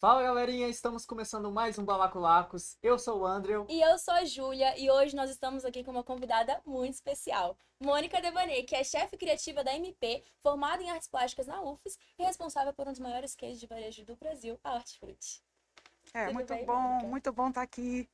Fala galerinha, estamos começando mais um Balacolacos. Eu sou o Andrew. E eu sou a Júlia e hoje nós estamos aqui com uma convidada muito especial. Mônica Devanet, que é chefe criativa da MP, formada em artes plásticas na UFES e responsável por um dos maiores cases de varejo do Brasil, a Hortifruti. É, Tudo muito bem, bom, Mônica? muito bom estar aqui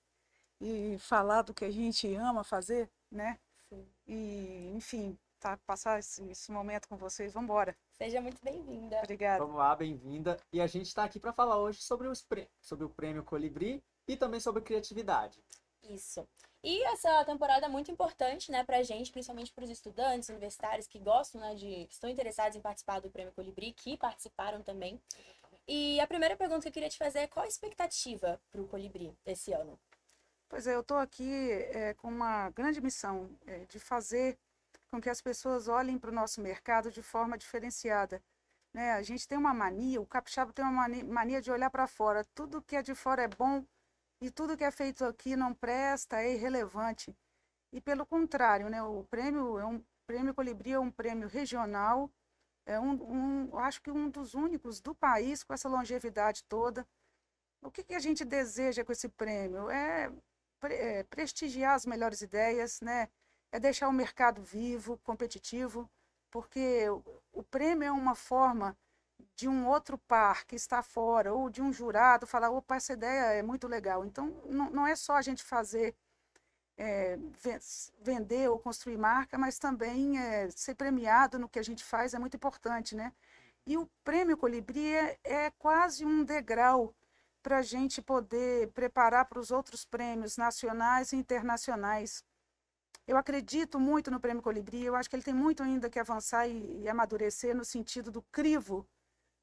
e falar do que a gente ama fazer, né? Sim. E, enfim, tá, passar esse, esse momento com vocês. Vamos embora. Seja muito bem-vinda. Obrigada. Vamos lá, bem-vinda. E a gente está aqui para falar hoje sobre, os sobre o prêmio Colibri e também sobre criatividade. Isso. E essa temporada é muito importante, né, pra gente, principalmente para os estudantes universitários que gostam, né, de estão interessados em participar do Prêmio Colibri, que participaram também. E a primeira pergunta que eu queria te fazer é qual a expectativa para o Colibri esse ano? Pois é, eu estou aqui é, com uma grande missão é, de fazer com que as pessoas olhem para o nosso mercado de forma diferenciada. Né? A gente tem uma mania, o capixaba tem uma mania de olhar para fora. Tudo que é de fora é bom e tudo que é feito aqui não presta, é irrelevante. E pelo contrário, né? o prêmio é um prêmio Colibri é um prêmio regional, é um, um acho que um dos únicos do país com essa longevidade toda. O que, que a gente deseja com esse prêmio? É, é prestigiar as melhores ideias, né? É deixar o mercado vivo, competitivo, porque o prêmio é uma forma de um outro par que está fora, ou de um jurado falar, opa, essa ideia é muito legal. Então, não, é só a gente fazer, é, vender ou construir marca, mas também é, ser premiado no que a gente faz é muito importante, né? E o prêmio Colibri é, é quase um degrau para a gente poder preparar para os outros prêmios nacionais e internacionais. Eu acredito muito no Prêmio Colibri, eu acho que ele tem muito ainda que avançar e, e amadurecer no sentido do crivo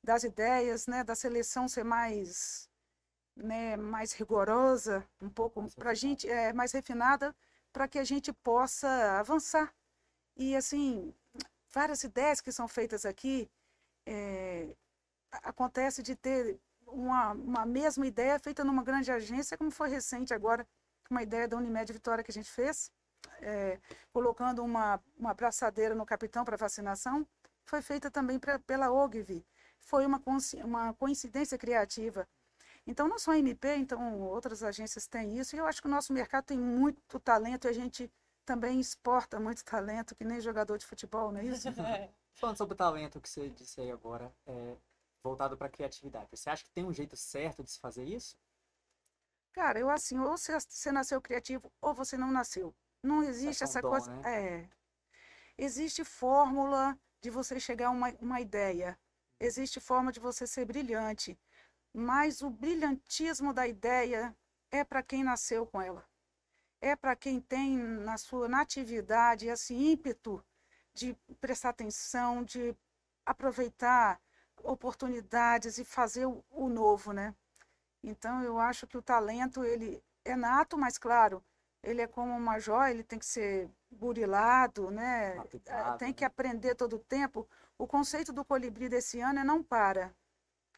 das ideias, né, da seleção ser mais, né, mais rigorosa, um pouco para a gente, é, mais refinada, para que a gente possa avançar. E assim, várias ideias que são feitas aqui, é, acontece de ter uma, uma mesma ideia feita numa grande agência, como foi recente agora, uma ideia da Unimed Vitória que a gente fez, é, colocando uma, uma braçadeira no capitão para vacinação, foi feita também pra, pela OGV. Foi uma, uma coincidência criativa. Então, não só a MP, então outras agências têm isso, e eu acho que o nosso mercado tem muito talento e a gente também exporta muito talento, que nem jogador de futebol, não é isso? Falando sobre o talento que você disse aí agora, é, voltado para a criatividade, você acha que tem um jeito certo de se fazer isso? Cara, eu assim, ou você, você nasceu criativo ou você não nasceu. Não existe essa dom, coisa. Né? É. Existe fórmula de você chegar a uma, uma ideia. Existe forma de você ser brilhante. Mas o brilhantismo da ideia é para quem nasceu com ela. É para quem tem na sua natividade esse ímpeto de prestar atenção, de aproveitar oportunidades e fazer o, o novo, né? Então eu acho que o talento ele é nato, mas claro, ele é como uma joia, ele tem que ser burilado, né? Tem que né? aprender todo o tempo. O conceito do colibri desse ano é não para.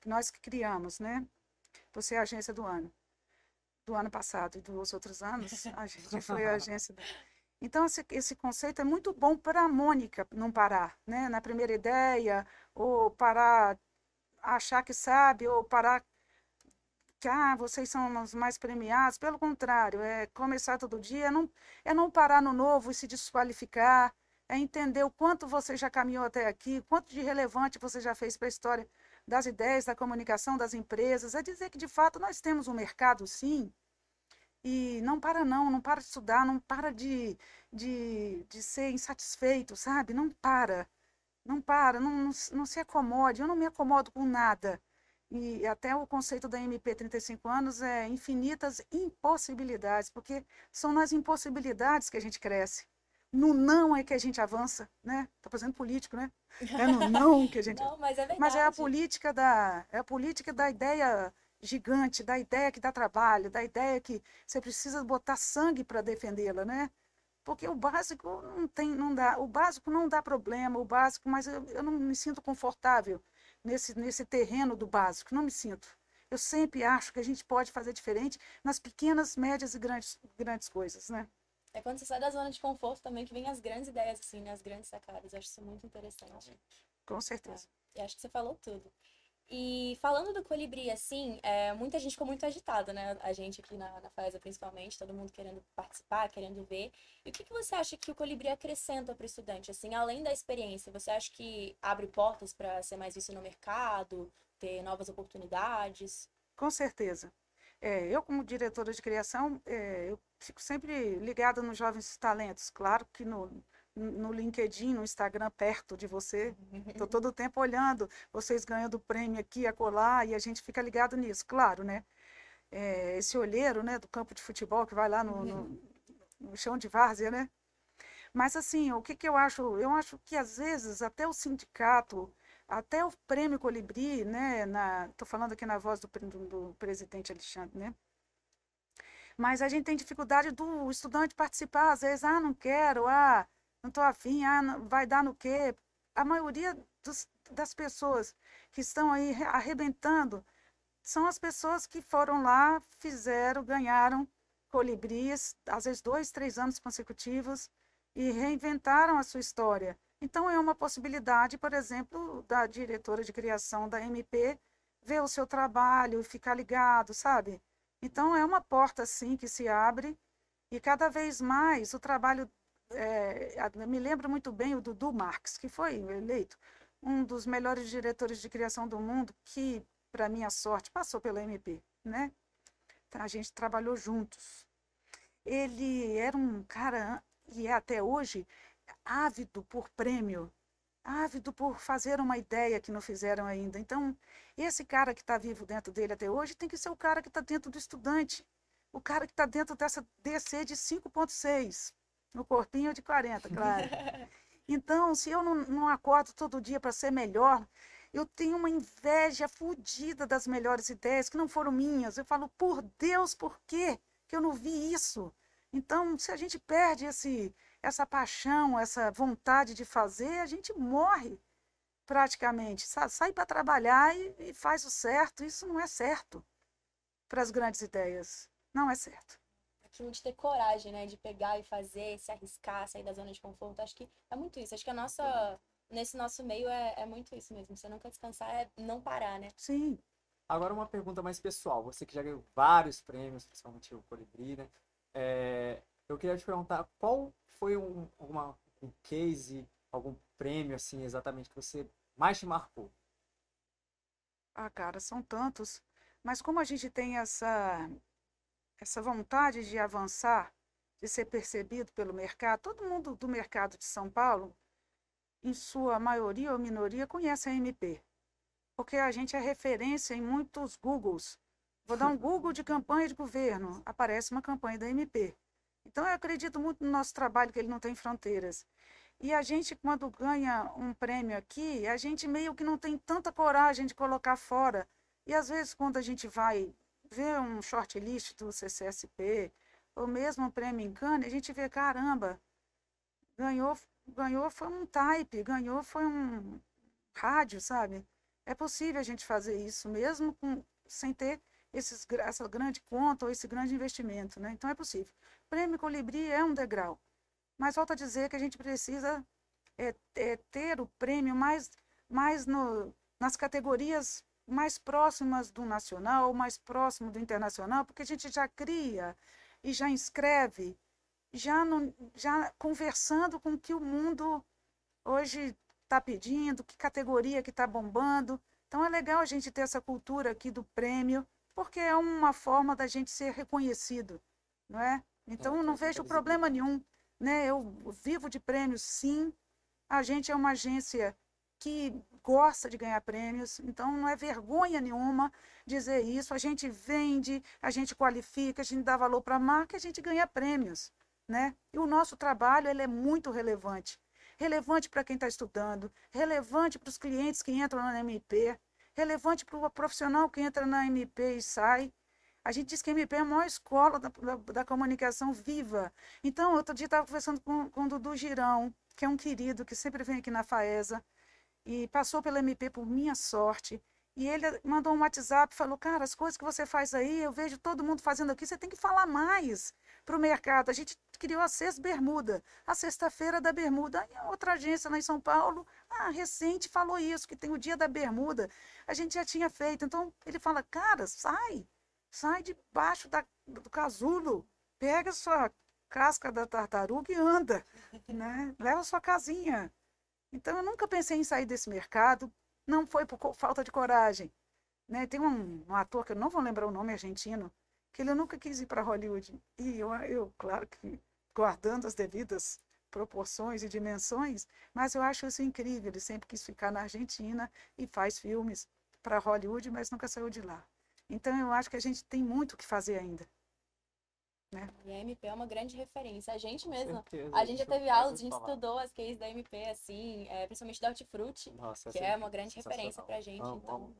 Nós que criamos, né? Você é a agência do ano. Do ano passado e dos outros anos, a gente foi a agência. Do... Então, esse, esse conceito é muito bom para a Mônica não parar, né? Na primeira ideia, ou parar, achar que sabe, ou parar que ah, vocês são os mais premiados. Pelo contrário, é começar todo dia, é não, é não parar no novo e se desqualificar, é entender o quanto você já caminhou até aqui, quanto de relevante você já fez para a história das ideias, da comunicação das empresas. É dizer que, de fato, nós temos um mercado, sim, e não para não, não para de estudar, não para de, de, de ser insatisfeito, sabe? Não para, não para, não, não, não se acomode. Eu não me acomodo com nada. E até o conceito da MP 35 anos é infinitas impossibilidades, porque são nas impossibilidades que a gente cresce. No não é que a gente avança, né? Tô fazendo político, né? É no não que a gente. não, mas é verdade. Mas é a política da é a política da ideia gigante, da ideia que dá trabalho, da ideia que você precisa botar sangue para defendê-la, né? Porque o básico não tem, não dá, o básico não dá problema, o básico, mas eu, eu não me sinto confortável nesse, nesse terreno do básico, não me sinto. Eu sempre acho que a gente pode fazer diferente nas pequenas, médias e grandes, grandes coisas, né? É quando você sai da zona de conforto também que vem as grandes ideias, assim, né? as grandes sacadas. Eu acho isso muito interessante. Com certeza. É. E acho que você falou tudo. E falando do colibri, assim, é, muita gente ficou muito agitada, né? A gente aqui na, na FAESA, principalmente, todo mundo querendo participar, querendo ver. E o que, que você acha que o colibri acrescenta para o estudante, assim, além da experiência? Você acha que abre portas para ser mais visto no mercado, ter novas oportunidades? Com certeza. É, eu, como diretora de criação, é, eu fico sempre ligada nos jovens talentos. Claro que no, no LinkedIn, no Instagram, perto de você. Estou todo o tempo olhando vocês ganhando prêmio aqui, acolá, e a gente fica ligado nisso, claro, né? É, esse olheiro, né, do campo de futebol que vai lá no, no, no chão de várzea, né? Mas, assim, o que, que eu acho? Eu acho que, às vezes, até o sindicato, até o prêmio Colibri, né? Estou falando aqui na voz do, do, do presidente Alexandre, né? Mas a gente tem dificuldade do estudante participar, às vezes, ah, não quero, ah, não estou afim, ah, vai dar no quê? A maioria dos, das pessoas que estão aí arrebentando são as pessoas que foram lá, fizeram, ganharam colibris, às vezes dois, três anos consecutivos, e reinventaram a sua história. Então, é uma possibilidade, por exemplo, da diretora de criação da MP ver o seu trabalho e ficar ligado, sabe? Então, é uma porta, sim, que se abre e cada vez mais o trabalho é, me lembro muito bem o Dudu Marx, que foi eleito um dos melhores diretores de criação do mundo, que, para minha sorte, passou pela MP, né? Então, a gente trabalhou juntos. Ele era um cara, e é até hoje, ávido por prêmio, ávido por fazer uma ideia que não fizeram ainda. Então, esse cara que está vivo dentro dele até hoje tem que ser o cara que está dentro do estudante, o cara que está dentro dessa DC de 5.6 no corpinho de 40, claro. Então, se eu não, não acordo todo dia para ser melhor, eu tenho uma inveja fodida das melhores ideias que não foram minhas. Eu falo, por Deus, por quê que eu não vi isso? Então, se a gente perde esse, essa paixão, essa vontade de fazer, a gente morre praticamente. Sai para trabalhar e, e faz o certo. Isso não é certo para as grandes ideias. Não é certo de ter coragem, né? De pegar e fazer, se arriscar, sair da zona de conforto. Acho que é muito isso. Acho que a nossa. Nesse nosso meio é, é muito isso mesmo. Você nunca descansar é não parar, né? Sim. Agora uma pergunta mais pessoal. Você que já ganhou vários prêmios, principalmente o Colibri, né? É, eu queria te perguntar qual foi um, uma, um case, algum prêmio, assim, exatamente, que você mais te marcou? Ah, cara, são tantos. Mas como a gente tem essa essa vontade de avançar, de ser percebido pelo mercado, todo mundo do mercado de São Paulo, em sua maioria ou minoria, conhece a MP. Porque a gente é referência em muitos Googles. Vou dar um Google de campanha de governo, aparece uma campanha da MP. Então, eu acredito muito no nosso trabalho, que ele não tem fronteiras. E a gente, quando ganha um prêmio aqui, a gente meio que não tem tanta coragem de colocar fora. E às vezes, quando a gente vai vê um shortlist do CCSP, ou mesmo um prêmio em Cannes, a gente vê, caramba, ganhou, ganhou foi um type, ganhou foi um rádio, sabe? É possível a gente fazer isso mesmo com, sem ter esses, essa grande conta ou esse grande investimento, né? Então é possível. O prêmio Colibri é um degrau, mas volto a dizer que a gente precisa é, é ter o prêmio mais, mais no, nas categorias mais próximas do nacional, mais próximo do internacional, porque a gente já cria e já inscreve, já, no, já conversando com o que o mundo hoje está pedindo, que categoria que está bombando. Então é legal a gente ter essa cultura aqui do prêmio, porque é uma forma da gente ser reconhecido, não é? Então é, não vejo problema nenhum, né? Eu vivo de prêmios, sim. A gente é uma agência que gosta de ganhar prêmios, então não é vergonha nenhuma dizer isso. A gente vende, a gente qualifica, a gente dá valor para a marca, a gente ganha prêmios, né? E o nosso trabalho ele é muito relevante, relevante para quem está estudando, relevante para os clientes que entram na MP, relevante para o profissional que entra na MP e sai. A gente diz que a MP é a maior escola da, da, da comunicação viva. Então, outro dia estava conversando com, com o Dudu Girão, que é um querido que sempre vem aqui na FAESA e passou pela MP por minha sorte. E ele mandou um WhatsApp, falou, cara, as coisas que você faz aí, eu vejo todo mundo fazendo aqui, você tem que falar mais para o mercado. A gente criou a Sexta Bermuda, a sexta-feira da Bermuda. Outra agência lá em São Paulo ah, recente falou isso, que tem o dia da bermuda. A gente já tinha feito. Então, ele fala, cara, sai, sai debaixo da, do casulo, pega sua casca da tartaruga e anda, né? Leva sua casinha. Então, eu nunca pensei em sair desse mercado. Não foi por falta de coragem. Né? Tem um, um ator que eu não vou lembrar o nome argentino, que ele nunca quis ir para Hollywood. E eu, eu, claro que guardando as devidas proporções e dimensões, mas eu acho isso incrível. Ele sempre quis ficar na Argentina e faz filmes para Hollywood, mas nunca saiu de lá. Então eu acho que a gente tem muito o que fazer ainda. Né? E a MP é uma grande referência. A gente mesmo, certeza, a gente já teve aulas, a gente falar. estudou as cases da MP, assim, é, principalmente da Hortifruti, Nossa, que é uma grande referência pra gente. Amo, então, amo.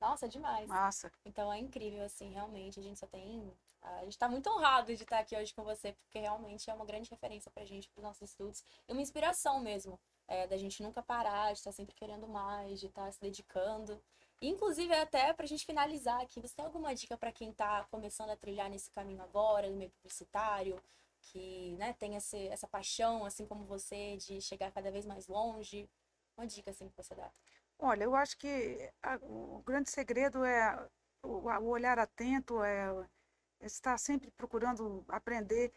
Nossa, demais. Massa. Então é incrível, assim, realmente. A gente só tem. A gente tá muito honrado de estar aqui hoje com você, porque realmente é uma grande referência pra gente, pros nossos estudos. E uma inspiração mesmo. É, da gente nunca parar, de estar sempre querendo mais, de estar se dedicando. Inclusive, até pra gente finalizar aqui, você tem alguma dica para quem tá começando a trilhar nesse caminho agora, no meio publicitário, que né, tem esse, essa paixão, assim como você, de chegar cada vez mais longe? Uma dica assim que você dá. Olha, eu acho que a, o grande segredo é o, o olhar atento, é, é estar sempre procurando aprender,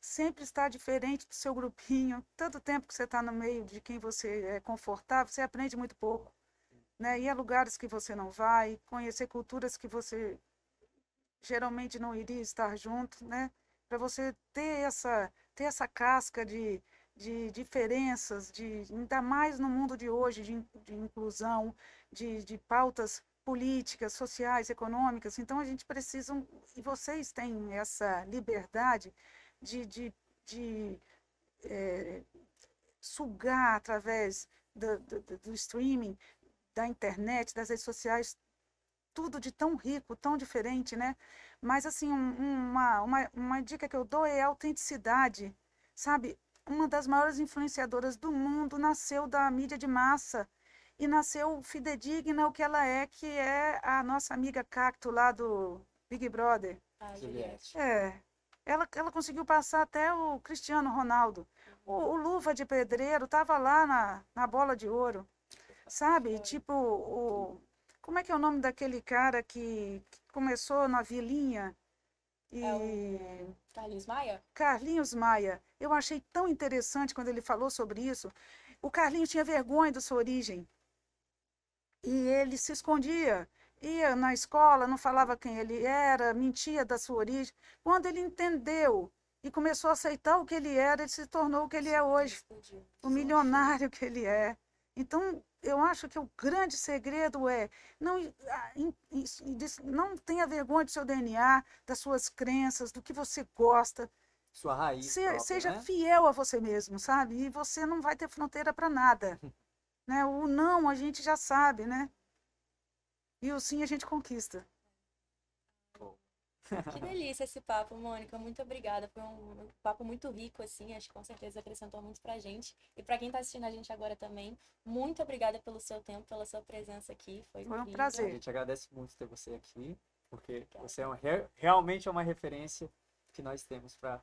sempre estar diferente do seu grupinho. Tanto tempo que você está no meio de quem você é confortável, você aprende muito pouco. Né? Ir a lugares que você não vai, conhecer culturas que você geralmente não iria estar junto, né? Para você ter essa, ter essa casca de, de diferenças, de, ainda mais no mundo de hoje, de, de inclusão, de, de pautas políticas, sociais, econômicas. Então, a gente precisa, e vocês têm essa liberdade de, de, de é, sugar através do, do, do streaming, da internet, das redes sociais, tudo de tão rico, tão diferente, né? Mas, assim, um, uma, uma, uma dica que eu dou é a autenticidade, sabe? uma das maiores influenciadoras do mundo, nasceu da mídia de massa e nasceu fidedigna o que ela é, que é a nossa amiga Cacto lá do Big Brother. Ah, Juliette. É. Ela, ela conseguiu passar até o Cristiano Ronaldo. O, o Luva de Pedreiro estava lá na, na bola de ouro. Sabe? Tipo, o, como é que é o nome daquele cara que, que começou na vilinha? E... É o Carlinhos Maia? Carlinhos Maia. Eu achei tão interessante quando ele falou sobre isso. O Carlinhos tinha vergonha da sua origem. E ele se escondia. Ia na escola, não falava quem ele era, mentia da sua origem. Quando ele entendeu e começou a aceitar o que ele era, ele se tornou o que ele é hoje. O milionário que ele é. Então, eu acho que o grande segredo é não, não tenha vergonha do seu DNA, das suas crenças, do que você gosta. Sua raiz. Se, própria, seja né? fiel a você mesmo, sabe? E você não vai ter fronteira para nada. né? O não a gente já sabe, né? E o sim a gente conquista. Que delícia esse papo, Mônica. Muito obrigada. Foi um papo muito rico, assim. Acho que com certeza acrescentou muito pra gente. E para quem tá assistindo a gente agora também, muito obrigada pelo seu tempo, pela sua presença aqui. Foi, Foi um prazer. A gente agradece muito ter você aqui, porque obrigada. você é uma, realmente é uma referência que nós temos para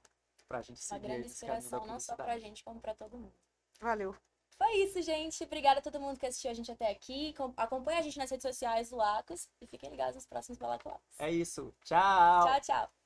a gente seguir. Uma grande inspiração, não só pra gente, como para todo mundo. Valeu. Foi isso, gente. Obrigada a todo mundo que assistiu a gente até aqui. Acompanhe a gente nas redes sociais do Lacos e fiquem ligados nos próximos Balacolados. É isso. Tchau. Tchau, tchau.